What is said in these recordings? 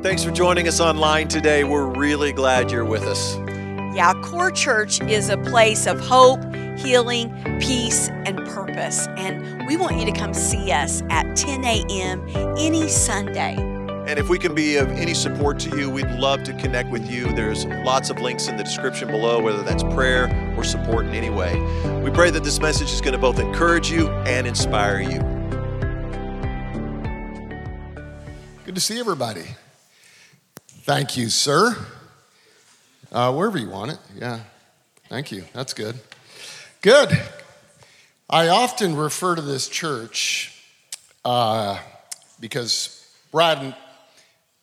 Thanks for joining us online today. We're really glad you're with us. Yeah, Core Church is a place of hope, healing, peace, and purpose. And we want you to come see us at 10 a.m. any Sunday. And if we can be of any support to you, we'd love to connect with you. There's lots of links in the description below, whether that's prayer or support in any way. We pray that this message is going to both encourage you and inspire you. Good to see everybody. Thank you, sir. Uh, wherever you want it. Yeah. Thank you. That's good. Good. I often refer to this church uh, because Brad and,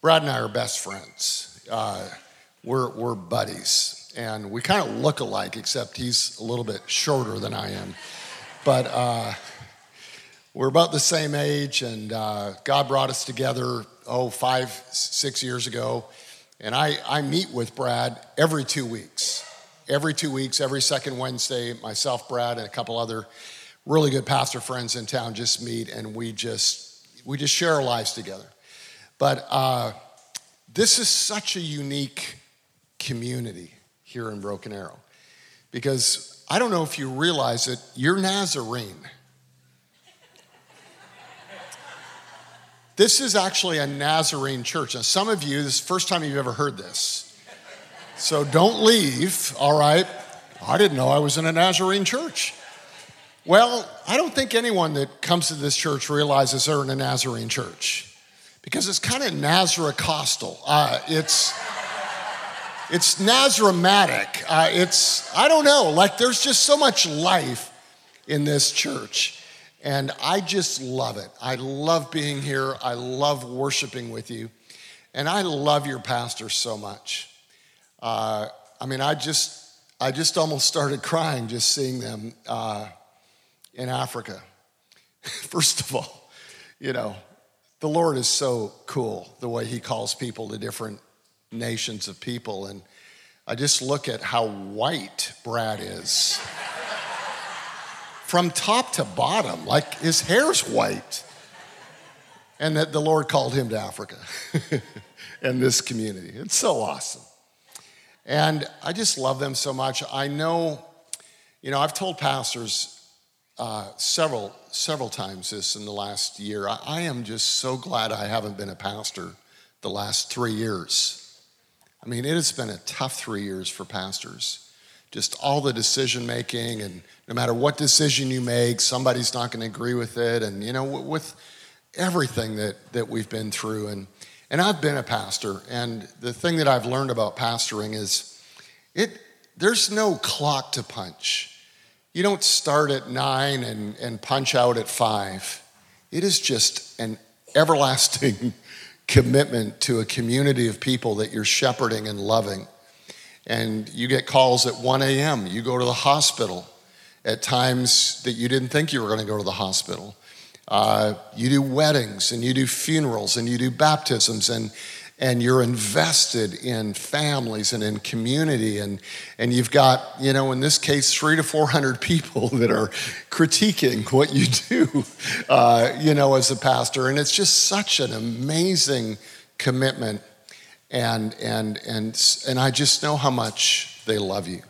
Brad and I are best friends. Uh, we're, we're buddies. And we kind of look alike, except he's a little bit shorter than I am. But uh, we're about the same age, and uh, God brought us together oh, five, six years ago. And I, I meet with Brad every two weeks. Every two weeks, every second Wednesday, myself, Brad, and a couple other really good pastor friends in town just meet and we just we just share our lives together. But uh, this is such a unique community here in Broken Arrow because I don't know if you realize it, you're Nazarene. This is actually a Nazarene church. Now, some of you, this is the first time you've ever heard this. So don't leave, all right? I didn't know I was in a Nazarene church. Well, I don't think anyone that comes to this church realizes they're in a Nazarene church because it's kind of Nazarene-costal. Uh, it's, it's Nazarematic. Uh, it's, I don't know, like there's just so much life in this church. And I just love it. I love being here. I love worshiping with you. And I love your pastor so much. Uh, I mean, I just, I just almost started crying just seeing them uh, in Africa. First of all, you know, the Lord is so cool the way He calls people to different nations of people. And I just look at how white Brad is from top to bottom, like his hair's white. And that the Lord called him to Africa and this community. It's so awesome. And I just love them so much. I know, you know, I've told pastors uh, several, several times this in the last year. I, I am just so glad I haven't been a pastor the last three years. I mean, it has been a tough three years for pastors just all the decision making and no matter what decision you make somebody's not going to agree with it. And you know with everything that that we've been through. And and I've been a pastor. And the thing that I've learned about pastoring is it there's no clock to punch. You don't start at 9 and and punch out at 5 it is just an everlasting commitment to a community of people that you're shepherding and loving and you get calls at 1 a.m. You go to the hospital at times that you didn't think you were going to go to the hospital. Uh, you do weddings and you do funerals and you do baptisms and and you're invested in families and in community and and you've got you know in this case three to four hundred people that are critiquing what you do uh, you know as a pastor and it's just such an amazing commitment and and and and I just know how much they love you.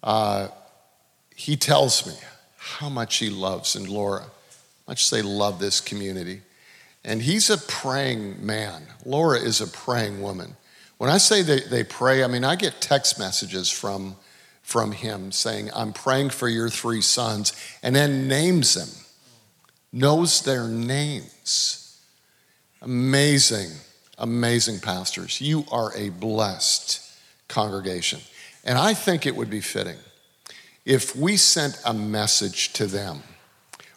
Uh, he tells me how much he loves and Laura, how much they love this community, and he's a praying man. Laura is a praying woman. When I say they, they pray, I mean I get text messages from from him saying, "I'm praying for your three sons," and then names them, knows their names. Amazing amazing pastors. You are a blessed congregation. And I think it would be fitting if we sent a message to them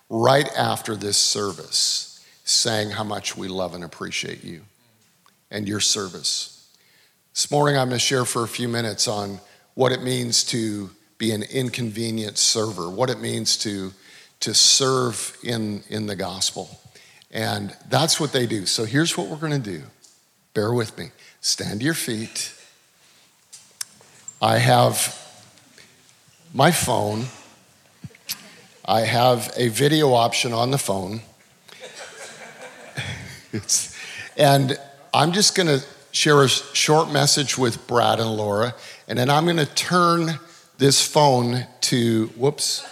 right after this service saying how much we love and appreciate you and your service. This morning, I'm going to share for a few minutes on what it means to be an inconvenient server, what it means to, to serve in, in the gospel. And that's what they do. So here's what we're going to do. Bear with me. Stand to your feet. I have my phone. I have a video option on the phone. and I'm just going to share a short message with Brad and Laura, and then I'm going to turn this phone to, whoops,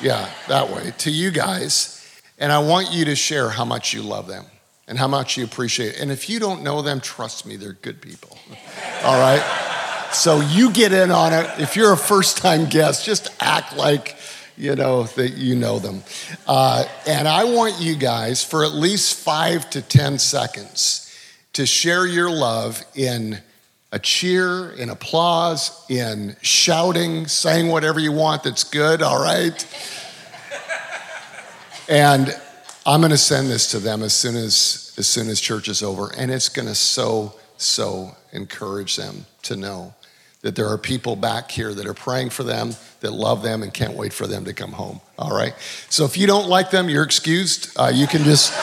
yeah, that way, to you guys. And I want you to share how much you love them and how much you appreciate it. And if you don't know them, trust me, they're good people. All right? So you get in on it. If you're a first time guest, just act like you know that you know them. Uh, and I want you guys for at least five to 10 seconds to share your love in a cheer, in applause, in shouting, saying whatever you want that's good, all right? and I'm going to send this to them as soon as as soon as church is over and it's going to so so encourage them to know that there are people back here that are praying for them, that love them, and can't wait for them to come home. All right? So if you don't like them, you're excused. Uh, you can just.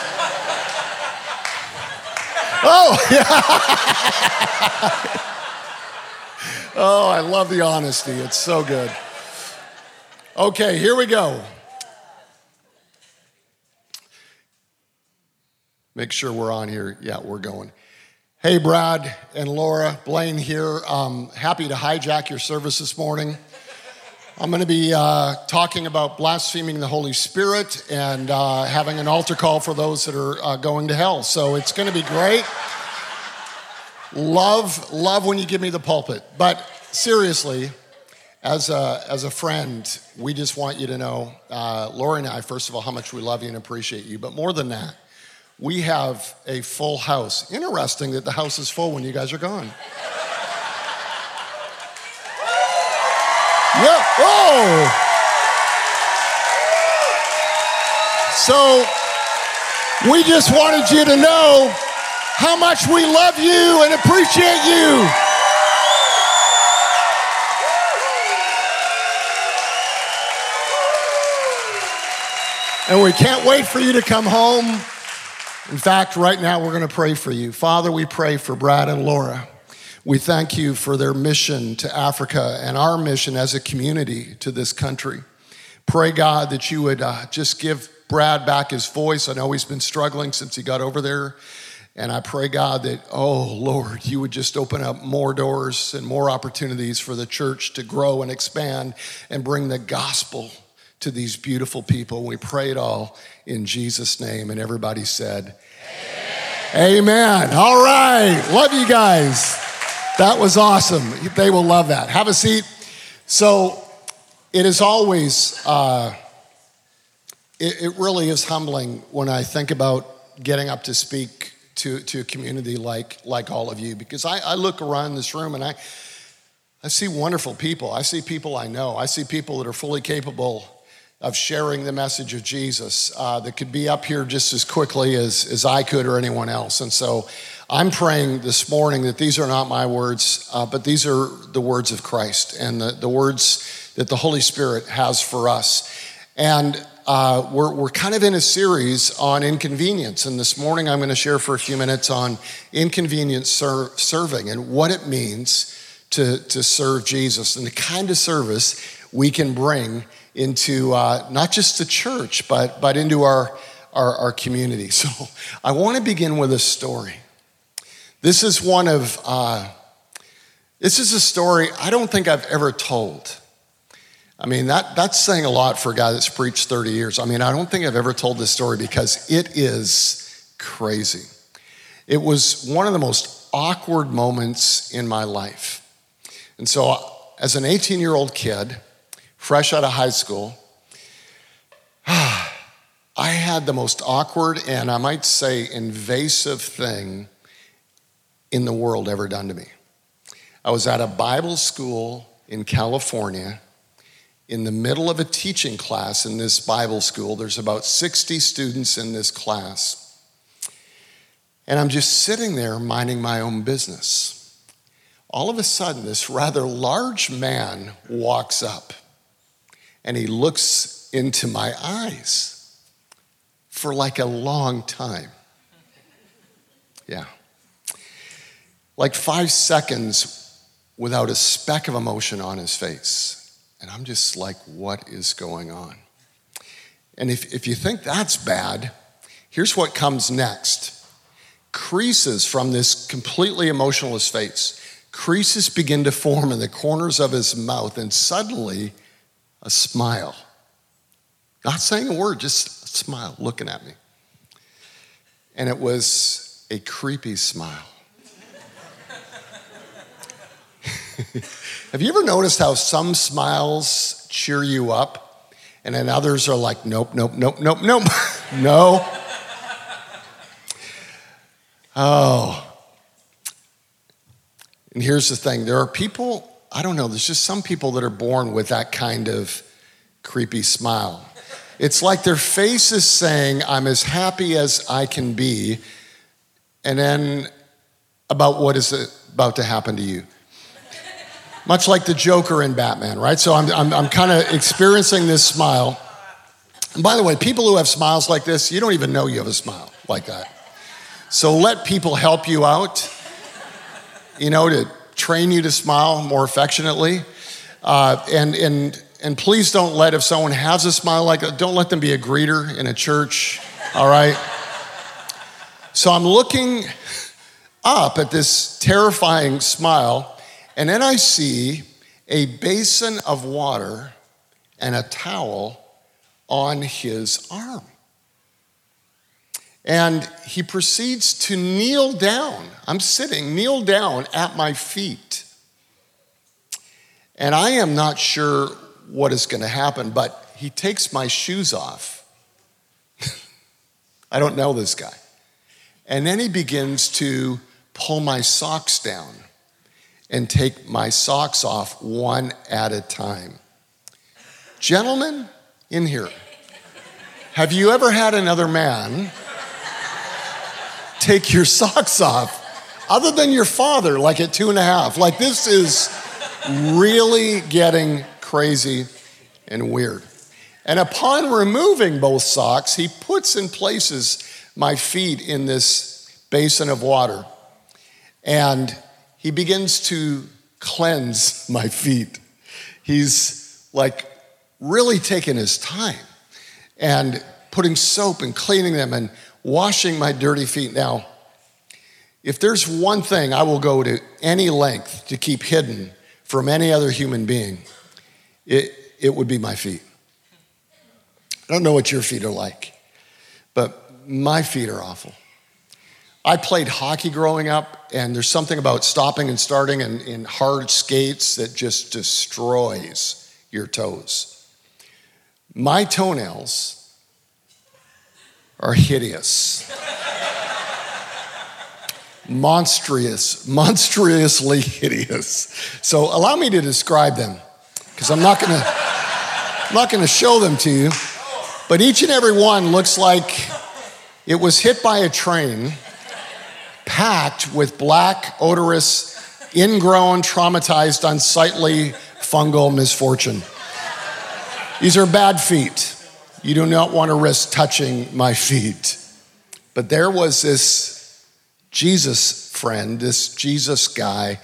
oh, yeah. oh, I love the honesty. It's so good. Okay, here we go. Make sure we're on here. Yeah, we're going. Hey, Brad and Laura, Blaine here. Um, happy to hijack your service this morning. I'm going to be uh, talking about blaspheming the Holy Spirit and uh, having an altar call for those that are uh, going to hell. So it's going to be great. love, love when you give me the pulpit. But seriously, as a, as a friend, we just want you to know, uh, Laura and I, first of all, how much we love you and appreciate you. But more than that, we have a full house. Interesting that the house is full when you guys are gone. yeah. Oh. So we just wanted you to know how much we love you and appreciate you. And we can't wait for you to come home. In fact, right now we're going to pray for you. Father, we pray for Brad and Laura. We thank you for their mission to Africa and our mission as a community to this country. Pray, God, that you would uh, just give Brad back his voice. I know he's been struggling since he got over there. And I pray, God, that, oh, Lord, you would just open up more doors and more opportunities for the church to grow and expand and bring the gospel to these beautiful people. We pray it all in Jesus' name. And everybody said, Amen. Amen. All right. Love you guys. That was awesome. They will love that. Have a seat. So it is always, uh, it, it really is humbling when I think about getting up to speak to, to a community like, like all of you because I, I look around this room and I, I see wonderful people. I see people I know. I see people that are fully capable of sharing the message of Jesus uh, that could be up here just as quickly as, as I could or anyone else. And so I'm praying this morning that these are not my words, uh, but these are the words of Christ and the, the words that the Holy Spirit has for us. And uh, we're, we're kind of in a series on inconvenience. And this morning I'm going to share for a few minutes on inconvenience ser- serving and what it means to, to serve Jesus and the kind of service we can bring into uh, not just the church, but, but into our, our, our community. So I want to begin with a story. This is one of, uh, this is a story I don't think I've ever told. I mean, that, that's saying a lot for a guy that's preached 30 years. I mean, I don't think I've ever told this story because it is crazy. It was one of the most awkward moments in my life. And so, as an 18 year old kid, fresh out of high school, I had the most awkward and I might say invasive thing in the world ever done to me. I was at a Bible school in California in the middle of a teaching class in this Bible school. There's about 60 students in this class. And I'm just sitting there minding my own business. All of a sudden, this rather large man walks up and he looks into my eyes for like a long time. Yeah. Like five seconds without a speck of emotion on his face. And I'm just like, what is going on? And if, if you think that's bad, here's what comes next creases from this completely emotionless face, creases begin to form in the corners of his mouth, and suddenly a smile. Not saying a word, just a smile looking at me. And it was a creepy smile. Have you ever noticed how some smiles cheer you up and then others are like, nope, nope, nope, nope, nope, no? Oh. And here's the thing there are people, I don't know, there's just some people that are born with that kind of creepy smile. It's like their face is saying, I'm as happy as I can be, and then about what is about to happen to you. Much like the Joker in Batman, right? So I'm, I'm, I'm kind of experiencing this smile. And by the way, people who have smiles like this, you don't even know you have a smile like that. So let people help you out, you know, to train you to smile more affectionately. Uh, and, and, and please don't let, if someone has a smile like that, don't let them be a greeter in a church, all right? So I'm looking up at this terrifying smile, and then I see a basin of water and a towel on his arm. And he proceeds to kneel down. I'm sitting, kneel down at my feet. And I am not sure what is going to happen, but he takes my shoes off. I don't know this guy. And then he begins to pull my socks down and take my socks off one at a time. Gentlemen in here, have you ever had another man? Take your socks off, other than your father, like at two and a half. Like, this is really getting crazy and weird. And upon removing both socks, he puts and places my feet in this basin of water. And he begins to cleanse my feet. He's like really taking his time and putting soap and cleaning them and washing my dirty feet. Now, if there's one thing I will go to any length to keep hidden from any other human being, it, it would be my feet. I don't know what your feet are like, but my feet are awful. I played hockey growing up, and there's something about stopping and starting in, in hard skates that just destroys your toes. My toenails are hideous. Monstrous, monstrously hideous. So allow me to describe them, because I'm not gonna, I'm not gonna show them to you. But each and every one looks like it was hit by a train, packed with black, odorous, ingrown, traumatized, unsightly fungal misfortune. These are bad feet. You do not want to risk touching my feet. But there was this Jesus friend, this Jesus guy,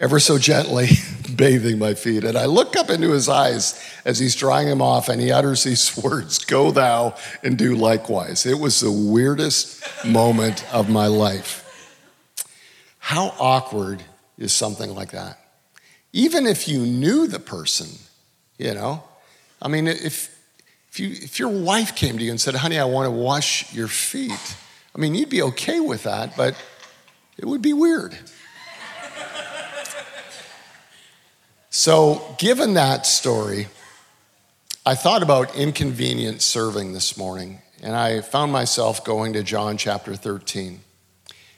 ever so gently bathing my feet. And I look up into his eyes as he's drying them off, and he utters these words Go thou and do likewise. It was the weirdest moment of my life. How awkward is something like that? Even if you knew the person, you know? I mean, if, if, you, if your wife came to you and said, honey, I want to wash your feet, I mean, you'd be okay with that, but it would be weird. so, given that story, I thought about inconvenient serving this morning, and I found myself going to John chapter 13.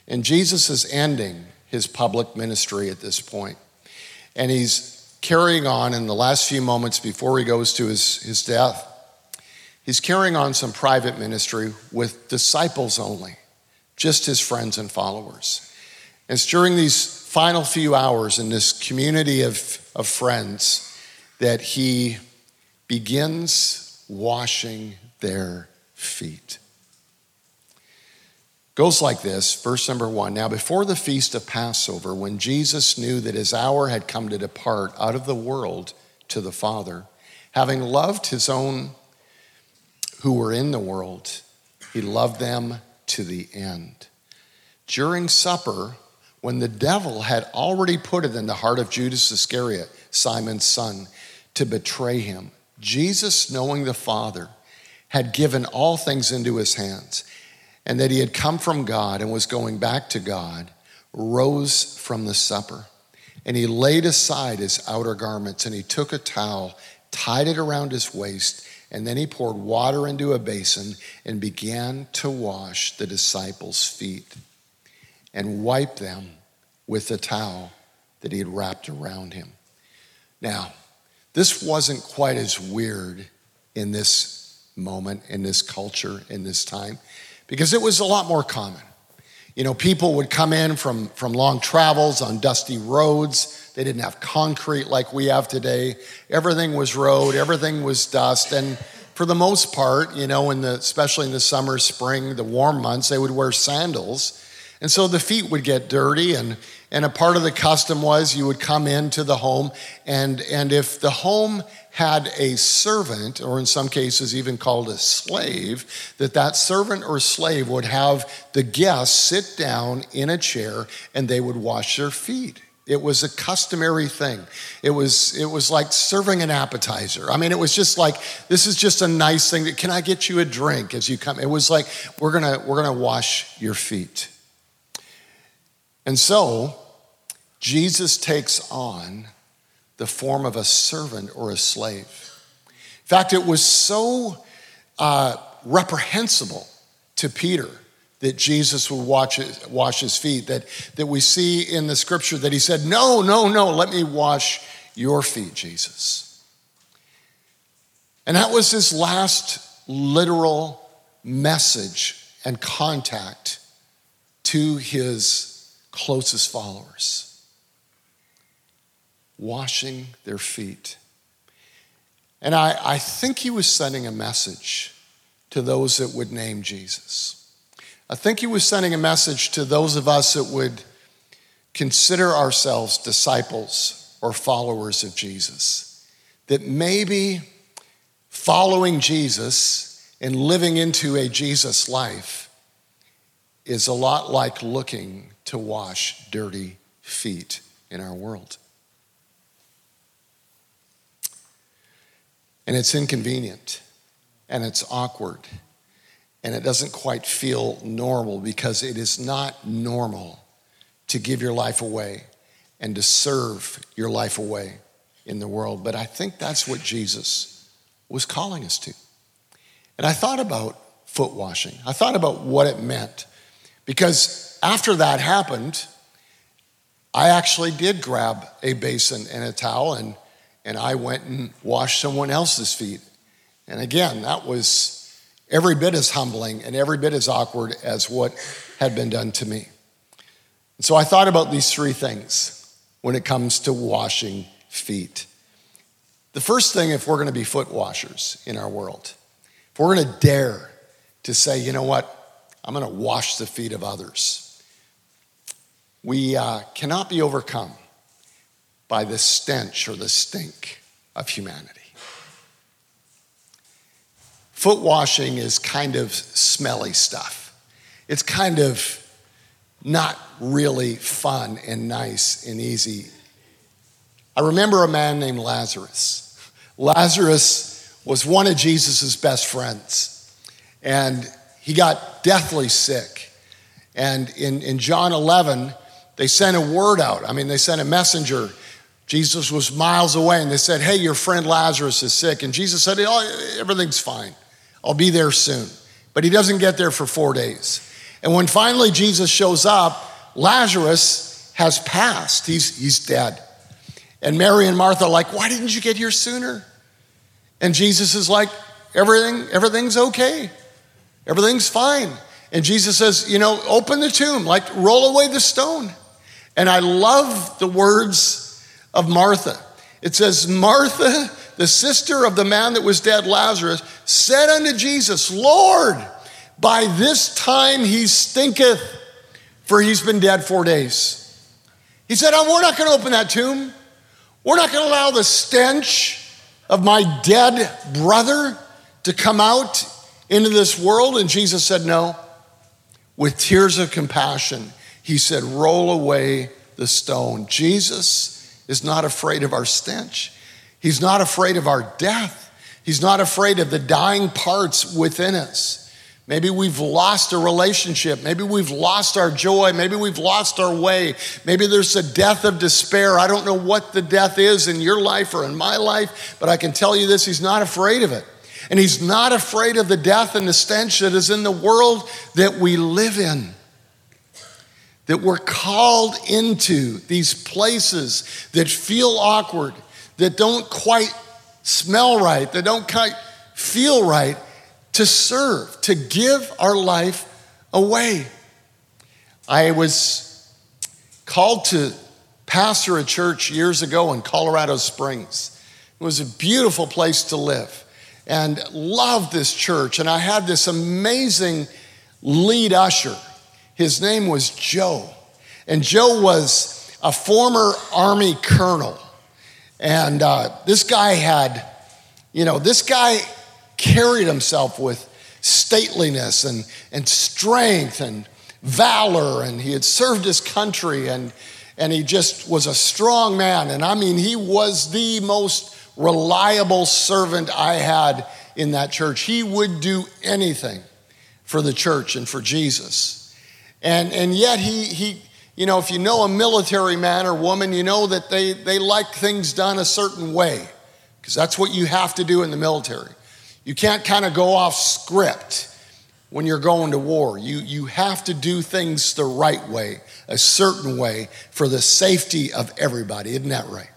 And Jesus is ending his public ministry at this point, and he's carrying on in the last few moments before he goes to his, his death. He's carrying on some private ministry with disciples only, just his friends and followers. And it's during these final few hours in this community of, of friends that he begins washing their feet. Goes like this, verse number one. Now, before the feast of Passover, when Jesus knew that his hour had come to depart out of the world to the Father, having loved his own who were in the world, he loved them to the end. during supper, when the devil had already put it in the heart of Judas Iscariot, Simon's son, to betray him, Jesus, knowing the Father, had given all things into his hands, and that he had come from God and was going back to God, rose from the supper. And he laid aside his outer garments, and he took a towel, tied it around his waist, and then he poured water into a basin and began to wash the disciples' feet and wipe them with the towel that he had wrapped around him. Now, this wasn't quite as weird in this moment, in this culture, in this time, because it was a lot more common. You know, people would come in from, from long travels on dusty roads. They didn't have concrete like we have today. Everything was road, everything was dust. And for the most part, you know, in the, especially in the summer, spring, the warm months, they would wear sandals. And so the feet would get dirty, and, and a part of the custom was you would come into the home, and, and if the home had a servant, or in some cases even called a slave, that that servant or slave would have the guests sit down in a chair and they would wash their feet. It was a customary thing. It was, it was like serving an appetizer. I mean, it was just like, this is just a nice thing. Can I get you a drink as you come? It was like, we're gonna, we're gonna wash your feet. And so, Jesus takes on the form of a servant or a slave. In fact, it was so uh, reprehensible to Peter that Jesus would wash his, wash his feet, that, that we see in the scripture that he said, No, no, no, let me wash your feet, Jesus. And that was his last literal message and contact to his closest followers washing their feet. And I, I think he was sending a message to those that would name Jesus. I think he was sending a message to those of us that would consider ourselves disciples or followers of Jesus. That maybe following Jesus and living into a Jesus life is a lot like looking to wash dirty feet in our world. And it's inconvenient and it's awkward and it doesn't quite feel normal because it is not normal to give your life away and to serve your life away in the world. But I think that's what Jesus was calling us to. And I thought about foot washing, I thought about what it meant because after that happened, I actually did grab a basin and a towel and and I went and washed someone else's feet. And again, that was every bit as humbling and every bit as awkward as what had been done to me. So I thought about these three things when it comes to washing feet. The first thing, if we're going to be foot washers in our world, if we're going to dare to say, you know what, I'm going to wash the feet of others, we uh, cannot be overcome by the stench or the stink of humanity. Foot washing is kind of smelly stuff. It's kind of not really fun and nice and easy. I remember a man named Lazarus. Lazarus was one of Jesus' best friends, and he got deathly sick. And in, in John 11, they sent a word out. I mean, they sent a messenger Jesus was miles away and they said, Hey, your friend Lazarus is sick. And Jesus said, oh, Everything's fine. I'll be there soon. But he doesn't get there for four days. And when finally Jesus shows up, Lazarus has passed. He's, he's dead. And Mary and Martha are like, Why didn't you get here sooner? And Jesus is like, Everything, everything's okay. Everything's fine. And Jesus says, You know, open the tomb, like roll away the stone. And I love the words of Martha. It says, Martha, the sister of the man that was dead, Lazarus, said unto Jesus, Lord, by this time he stinketh, for he's been dead four days. He said, oh, We're not going to open that tomb. We're not going to allow the stench of my dead brother to come out into this world. And Jesus said, No, with tears of compassion, he said, Roll away the stone. Jesus is not afraid of our stench, he's not afraid of our death. He's not afraid of the dying parts within us. Maybe we've lost a relationship. Maybe we've lost our joy. Maybe we've lost our way. Maybe there's a death of despair. I don't know what the death is in your life or in my life, but I can tell you this He's not afraid of it. And He's not afraid of the death and the stench that is in the world that we live in. That we're called into these places that feel awkward, that don't quite smell right, that don't quite feel right to serve, to give our life away. I was called to pastor a church years ago in Colorado Springs. It was a beautiful place to live and loved this church. And I had this amazing lead usher. His name was Joe. And Joe was a former Army colonel. And uh, this guy had, you know, this guy carried himself with stateliness and, and strength and valor, and he had served his country, and, and he just was a strong man. And I mean, he was the most reliable servant I had in that church. He would do anything for the church and for Jesus. And, and yet, he, he, you know, if you know a military man or woman, you know that they, they like things done a certain way, because that's what you have to do in the military. You can't kind of go off script when you're going to war. You, you have to do things the right way, a certain way, for the safety of everybody. Isn't that right?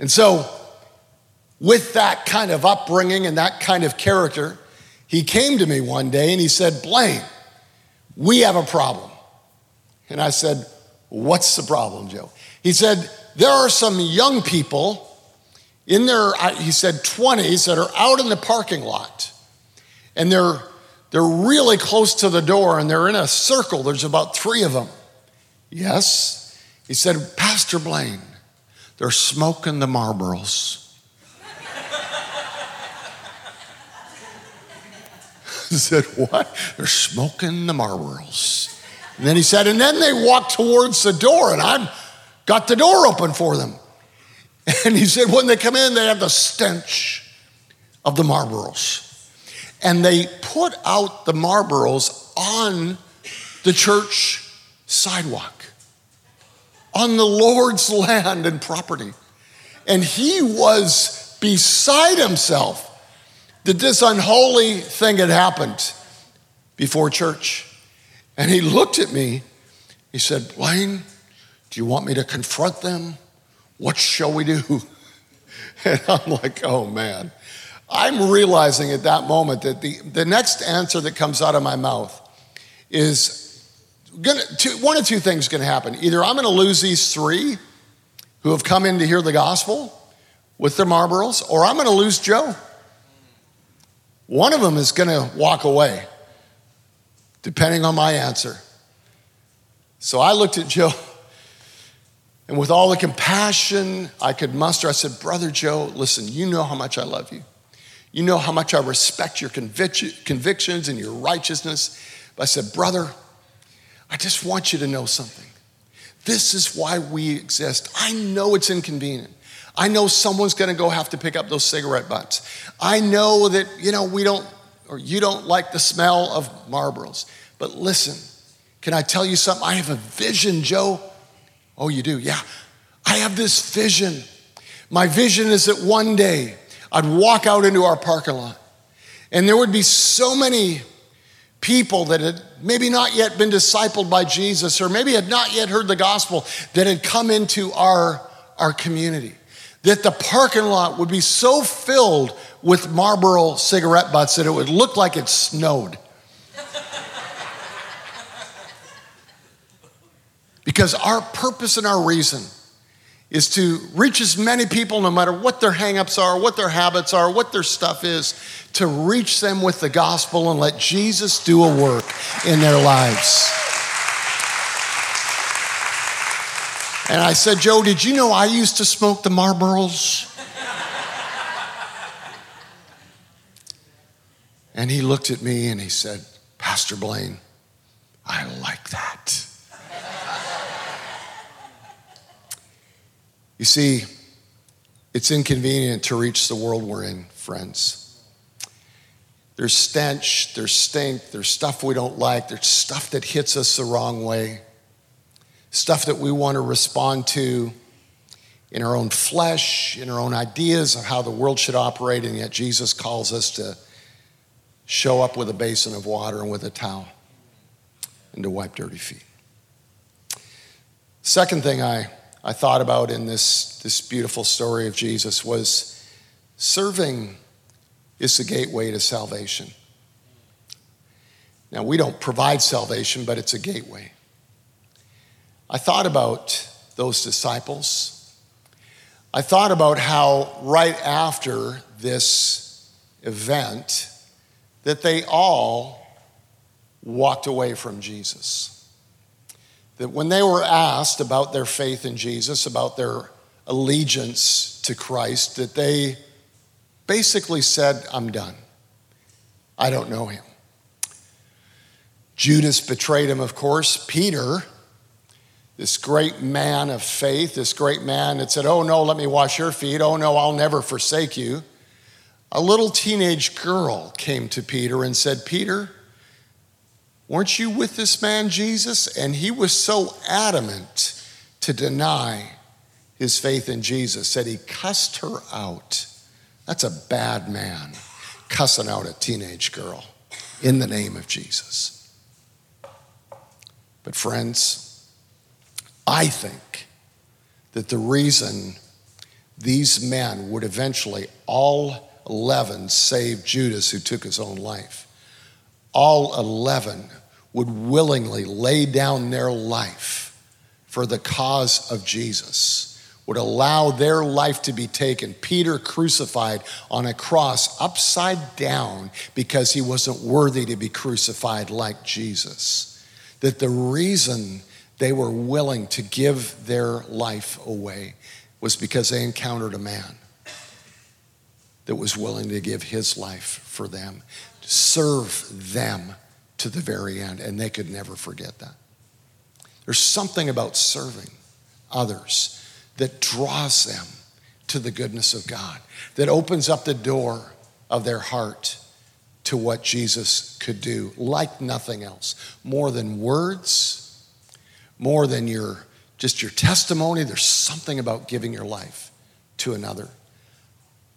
And so, with that kind of upbringing and that kind of character, he came to me one day and he said, Blaine, we have a problem. And I said, What's the problem, Joe? He said, There are some young people in their, he said, 20s that are out in the parking lot. And they're, they're really close to the door and they're in a circle. There's about three of them. Yes. He said, Pastor Blaine, they're smoking the Marlboros. I said, What? They're smoking the Marlboros. And then he said, And then they walked towards the door, and I've got the door open for them. And he said, when they come in, they have the stench of the Marlboros. And they put out the Marlboros on the church sidewalk, on the Lord's land and property. And he was beside himself that this unholy thing had happened before church. And he looked at me. He said, Blaine, do you want me to confront them? What shall we do? And I'm like, oh man. I'm realizing at that moment that the, the next answer that comes out of my mouth is gonna, two, one of two things to happen. Either I'm to lose these three who have come in to hear the gospel with their Marlboros, or I'm to lose Joe. One of them is to walk away, depending on my answer. So I looked at Joe and with all the compassion I could muster, I said, Brother Joe, listen, you know how much I love you. You know how much I respect your convic- convictions and your righteousness. But I said, Brother, I just want you to know something. This is why we exist. I know it's inconvenient. I know someone's gonna go have to pick up those cigarette butts. I know that, you know, we don't, or you don't like the smell of Marlboros. But listen, can I tell you something? I have a vision, Joe, Oh, you do? Yeah. I have this vision. My vision is that one day I'd walk out into our parking lot and there would be so many people that had maybe not yet been discipled by Jesus or maybe had not yet heard the gospel that had come into our, our community. That the parking lot would be so filled with Marlboro cigarette butts that it would look like it snowed. Because our purpose and our reason is to reach as many people, no matter what their hangups are, what their habits are, what their stuff is, to reach them with the gospel and let Jesus do a work in their lives. And I said, Joe, did you know I used to smoke the Marlboros? And he looked at me and he said, Pastor Blaine, I like that. you see, it's inconvenient to reach the world we're in, friends. There's stench, there's stink, there's stuff we don't like, there's stuff that hits us the wrong way, stuff that we want to respond to in our own flesh, in our own ideas of how the world should operate, and yet Jesus calls us to show up with a basin of water and with a towel and to wipe dirty feet. Second thing I, I thought about in this, this beautiful story of Jesus was serving is the gateway to salvation. Now, we don't provide salvation, but it's a gateway. I thought about those disciples. I thought about how, right after this event, that they all walked away from Jesus that when they were asked about their faith in Jesus, about their allegiance to Christ, that they basically said, I'm done. I don't know him. Judas betrayed him, of course. Peter, this great man of faith, this great man that said, Oh, no, let me wash your feet. Oh, no, I'll never forsake you. A little teenage girl came to Peter and said, Peter, Weren't you with this man, Jesus? And he was so adamant to deny his faith in Jesus that he cussed her out. That's a bad man, cussing out a teenage girl in the name of Jesus. But, friends, I think that the reason these men would eventually, all 11, save Judas, who took his own life, all 11 would willingly lay down their life for the cause of Jesus, would allow their life to be taken. Peter crucified on a cross upside down because he wasn't worthy to be crucified like Jesus. That the reason they were willing to give their life away was because they encountered a man that was willing to give his life for them, serve them to the very end, and they could never forget that. There's something about serving others that draws them to the goodness of God, that opens up the door of their heart to what Jesus could do, like nothing else. More than words, more than your just your testimony, there's something about giving your life to another.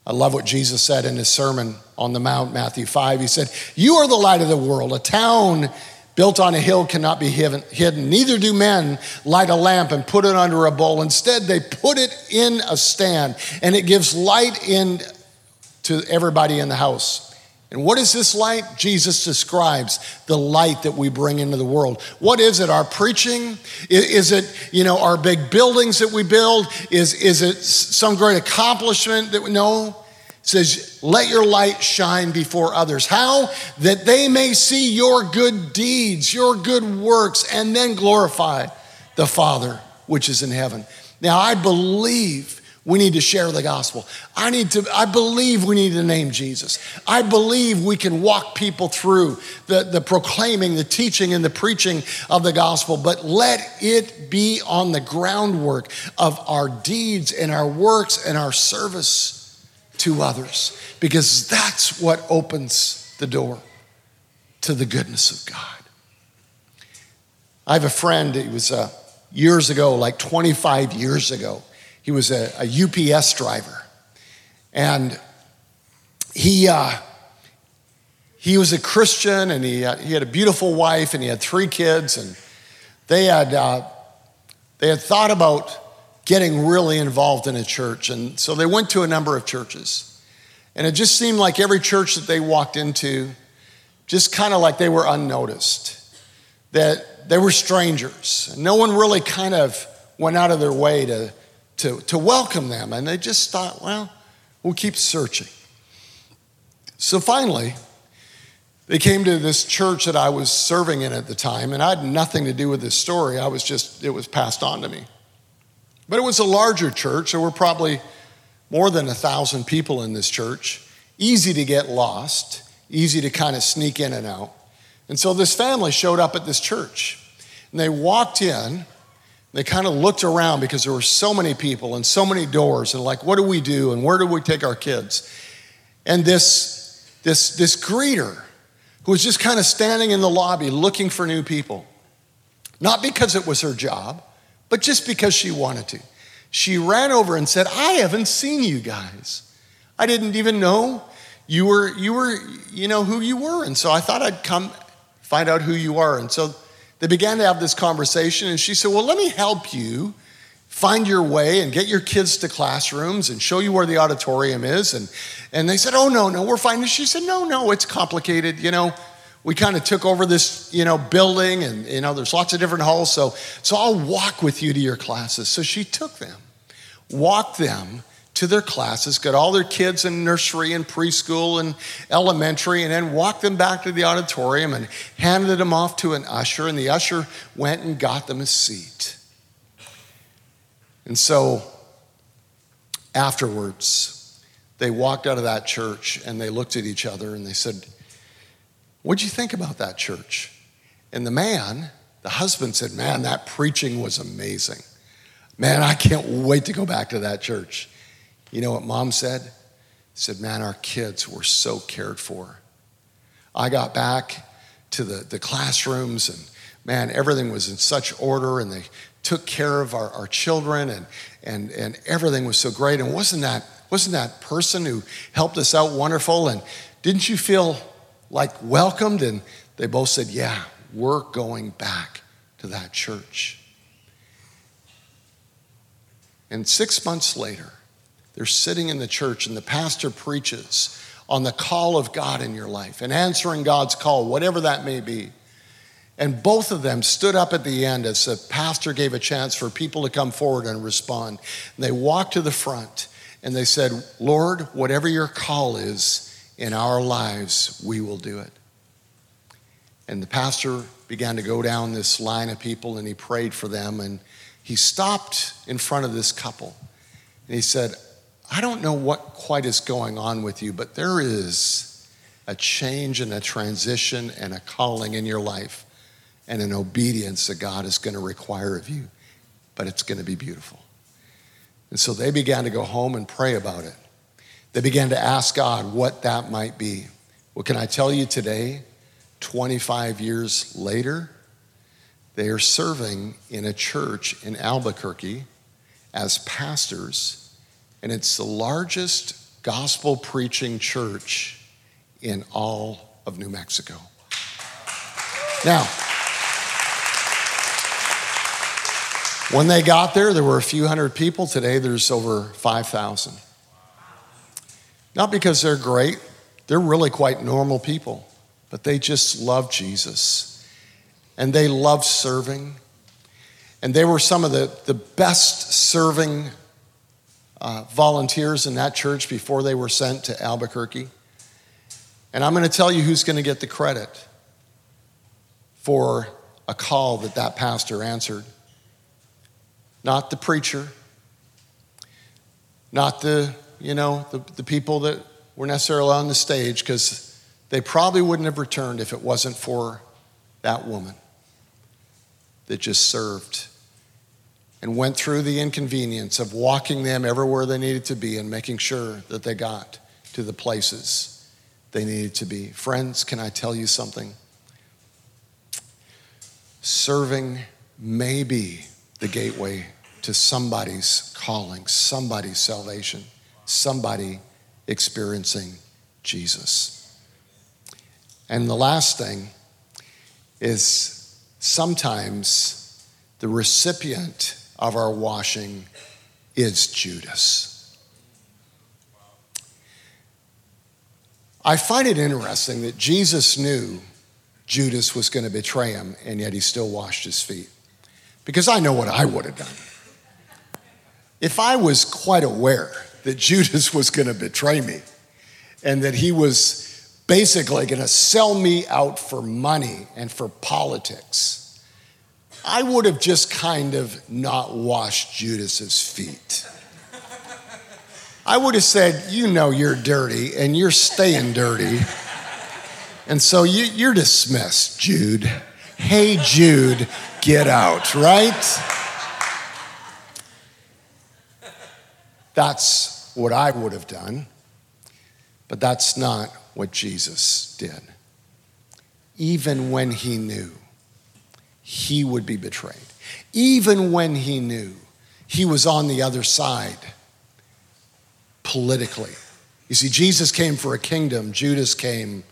I love what Jesus said in his Sermon on the Mount, Matthew 5. He said, You are the light of the world. A town built on a hill cannot be hidden. Neither do men light a lamp and put it under a bowl. Instead, they put it in a stand, and it gives light in to everybody in the house. And what is this light? Jesus describes the light that we bring into the world. What is it? Our preaching? Is it, you know, our big buildings that we build? Is, is it some great accomplishment that we know? It says, let your light shine before others. How? That they may see your good deeds, your good works, and then glorify the Father which is in heaven. Now, I believe we need to share the gospel. I need to, I believe we need to name Jesus. I believe we can walk people through the, the proclaiming, the teaching, and the preaching of the gospel, but let it be on the groundwork of our deeds and our works and our service to others, because that's what opens the door to the goodness of God. I have a friend, it was uh, years ago, like 25 years ago he was a, a UPS driver. And he, uh, he was a Christian and he, uh, he had a beautiful wife and he had three kids. And they had, uh, they had thought about getting really involved in a church. And so they went to a number of churches. And it just seemed like every church that they walked into, just kind of like they were unnoticed, that they were strangers. And no one really kind of went out of their way to to, to welcome them. And they just thought, well, we'll keep searching. So finally, they came to this church that I was serving in at the time, and I had nothing to do with this story. I was just, it was passed on to me. But it was a larger church. There were probably more than a thousand people in this church. Easy to get lost, easy to kind of sneak in and out. And so this family showed up at this church. And they walked in They kind of looked around because there were so many people and so many doors, and like, what do we do and where do we take our kids? And this, this, this greeter who was just kind of standing in the lobby looking for new people, not because it was her job, but just because she wanted to. She ran over and said, I haven't seen you guys. I didn't even know you were, you were, you know, who you were. And so I thought I'd come find out who you are. And so they began to have this conversation, and she said, Well, let me help you find your way and get your kids to classrooms and show you where the auditorium is. And, and they said, Oh, no, no, we're fine. And she said, No, no, it's complicated. You know, we kind of took over this, you know, building and, you know, there's lots of different halls. So, so I'll walk with you to your classes. So she took them, walked them to their classes, got all their kids in nursery and preschool and elementary, and then walked them back to the auditorium and handed them off to an usher. And the usher went and got them a seat. And so afterwards, they walked out of that church and they looked at each other and they said, What'd you think about that church? And the man, the husband said, Man, that preaching was amazing. Man, I can't wait to go back to that church. You know what mom said? Said, Man, our kids were so cared for. I got back to the, the classrooms and man, everything was in such order and they took care of our, our children and, and, and everything was so great. And wasn't that, wasn't that person who helped us out wonderful? And didn't you feel like welcomed? And they both said, Yeah, we're going back to that church. And six months later, they're sitting in the church and the pastor preaches on the call of God in your life and answering God's call, whatever that may be. And both of them stood up at the end as the pastor gave a chance for people to come forward and respond. And they walked to the front and they said, Lord, whatever your call is in our lives, we will do it. And the pastor began to go down this line of people and he prayed for them. And he stopped in front of this couple and he said, I don't know what quite is going on with you, but there is a change and a transition and a calling in your life and an obedience that God is going to require of you, but it's going to be beautiful. And so they began to go home and pray about it. They began to ask God what that might be. Well, can I tell you today, 25 years later, they are serving in a church in Albuquerque as pastors, and it's the largest gospel preaching church in all of New Mexico. Now, when they got there, there were a few hundred people. Today, there's over 5,000. Not because they're great, they're really quite normal people, but they just love Jesus and they love serving. And they were some of the, the best serving uh, volunteers in that church before they were sent to Albuquerque. And I'm going to tell you who's going to get the credit for a call that that pastor answered. Not the preacher, not the, you know, the, the people that were necessarily on the stage, because they probably wouldn't have returned if it wasn't for that woman that just served and went through the inconvenience of walking them everywhere they needed to be and making sure that they got to the places they needed to be. Friends, can I tell you something? Serving may be the gateway to somebody's calling, somebody's salvation, somebody experiencing Jesus. And the last thing is sometimes the recipient of our washing is Judas. I find it interesting that Jesus knew Judas was going to betray him, and yet he still washed his feet. Because I know what I would have done. If I was quite aware that Judas was going to betray me and that he was basically going to sell me out for money and for politics. I would have just kind of not washed Judas's feet. I would have said, You know, you're dirty and you're staying dirty. And so you, are dismissed, Jude. Hey, Jude, get out, right? That's what I would have done, but that's not what Jesus did. Even when he knew he would be betrayed, even when he knew he was on the other side politically. You see, Jesus came for a kingdom, Judas came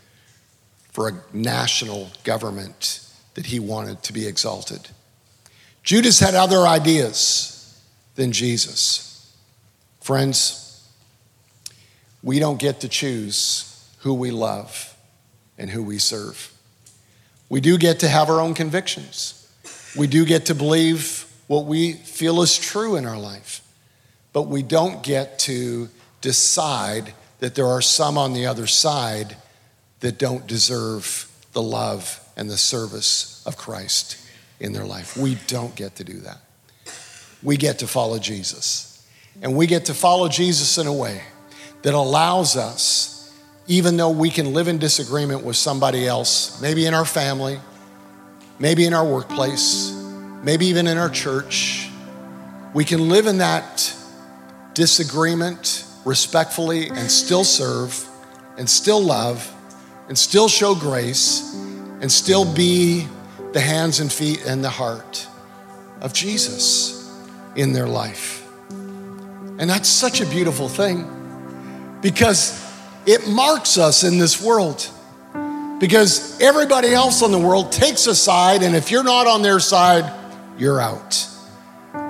for a national government that he wanted to be exalted. Judas had other ideas than Jesus. Friends, we don't get to choose who we love and who we serve. We do get to have our own convictions. We do get to believe what we feel is true in our life. But we don't get to decide that there are some on the other side that don't deserve the love and the service of Christ in their life. We don't get to do that. We get to follow Jesus. And we get to follow Jesus in a way that allows us, even though we can live in disagreement with somebody else, maybe in our family, maybe in our workplace, maybe even in our church, we can live in that disagreement respectfully and still serve and still love and still show grace and still be the hands and feet and the heart of Jesus in their life. And that's such a beautiful thing because it marks us in this world. Because everybody else in the world takes a side, and if you're not on their side, you're out.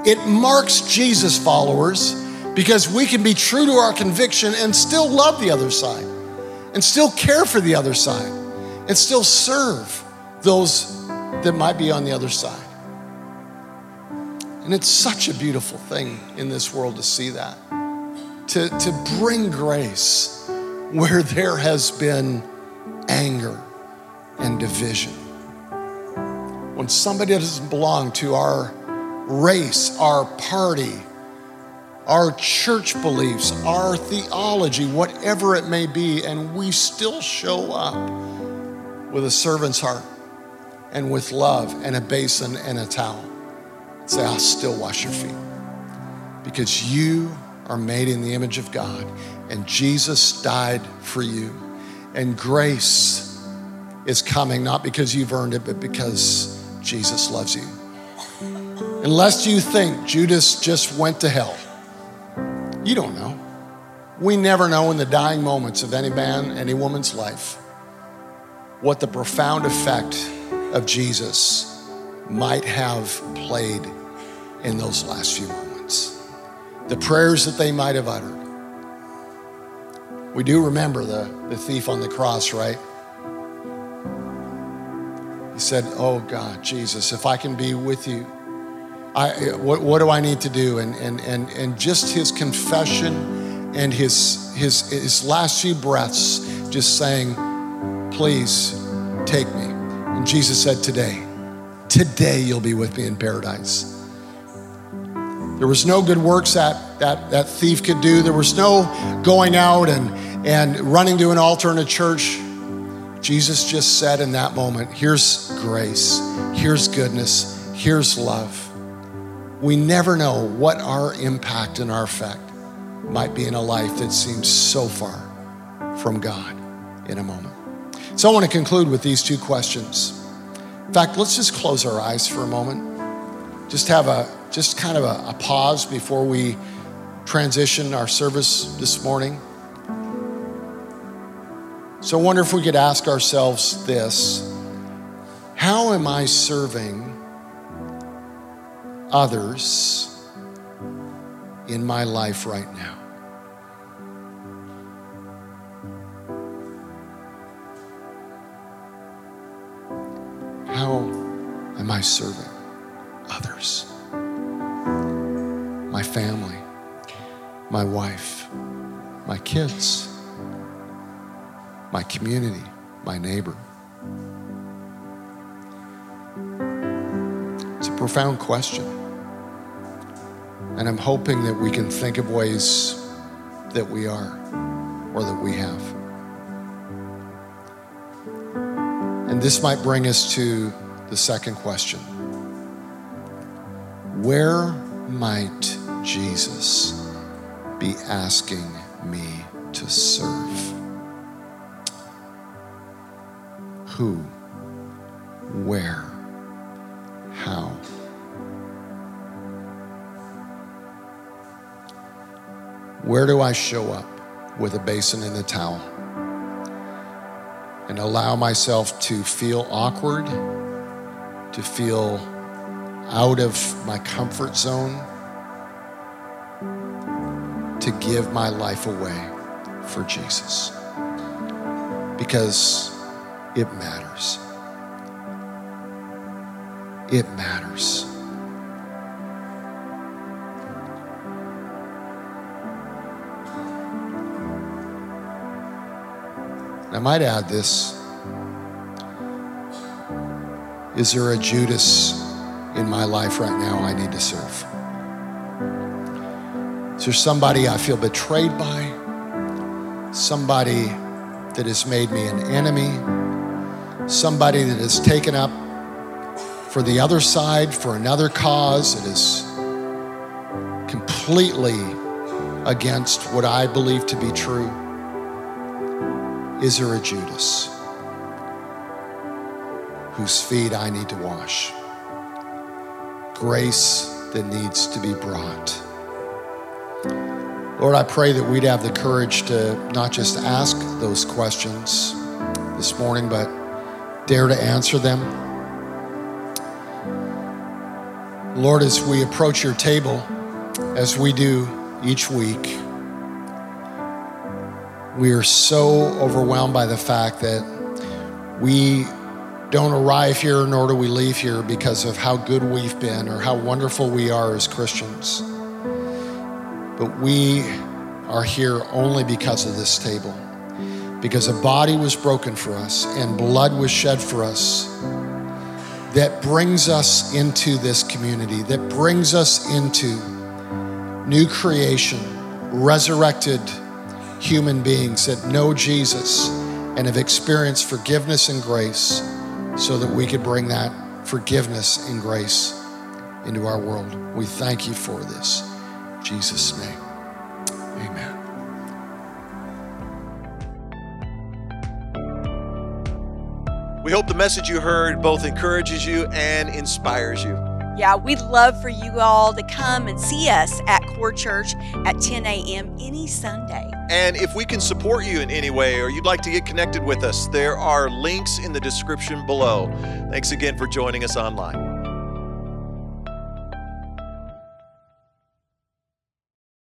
It marks Jesus followers because we can be true to our conviction and still love the other side, and still care for the other side, and still serve those that might be on the other side. And it's such a beautiful thing in this world to see that, to, to bring grace where there has been anger and division. When somebody doesn't belong to our race, our party, our church beliefs, our theology, whatever it may be, and we still show up with a servant's heart and with love and a basin and a towel. Say, I'll still wash your feet because you are made in the image of God and Jesus died for you. And grace is coming not because you've earned it, but because Jesus loves you. Unless you think Judas just went to hell, you don't know. We never know in the dying moments of any man, any woman's life, what the profound effect of Jesus might have played in those last few moments. The prayers that they might have uttered. We do remember the, the thief on the cross, right? He said, Oh God, Jesus, if I can be with you, I, what, what do I need to do? And, and, and, and just his confession and his, his, his last few breaths, just saying, Please take me. And Jesus said, Today, today you'll be with me in paradise. There was no good works that, that that thief could do. There was no going out and, and running to an altar in a church. Jesus just said in that moment, Here's grace, here's goodness, here's love. We never know what our impact and our effect might be in a life that seems so far from God in a moment. So I want to conclude with these two questions. In fact, let's just close our eyes for a moment. Just have a just kind of a, a pause before we transition our service this morning. So I wonder if we could ask ourselves this How am I serving others in my life right now? How am I serving others? My family, my wife, my kids, my community, my neighbor. It's a profound question. And I'm hoping that we can think of ways that we are or that we have. And this might bring us to the second question Where might Jesus be asking me to serve? Who? Where? How? Where do I show up with a basin and a towel? And allow myself to feel awkward, to feel out of my comfort zone, to give my life away for Jesus. Because it matters. It matters. I might add this. Is there a Judas in my life right now I need to serve? Is there somebody I feel betrayed by? Somebody that has made me an enemy? Somebody that has taken up for the other side, for another cause that is completely against what I believe to be true? Is there a Judas whose feet I need to wash? Grace that needs to be brought. Lord, I pray that we'd have the courage to not just ask those questions this morning, but dare to answer them. Lord, as we approach your table, as we do each week, we are so overwhelmed by the fact that we don't arrive here nor do we leave here because of how good we've been or how wonderful we are as Christians. But we are here only because of this table. Because a body was broken for us and blood was shed for us that brings us into this community, that brings us into new creation, resurrected human beings that know Jesus and have experienced forgiveness and grace so that we could bring that forgiveness and grace into our world. We thank you for this. Jesus' name. Amen. We hope the message you heard both encourages you and inspires you. Yeah, we'd love for you all to come and see us at Core Church at 10 a.m. any Sunday. And if we can support you in any way or you'd like to get connected with us, there are links in the description below. Thanks again for joining us online.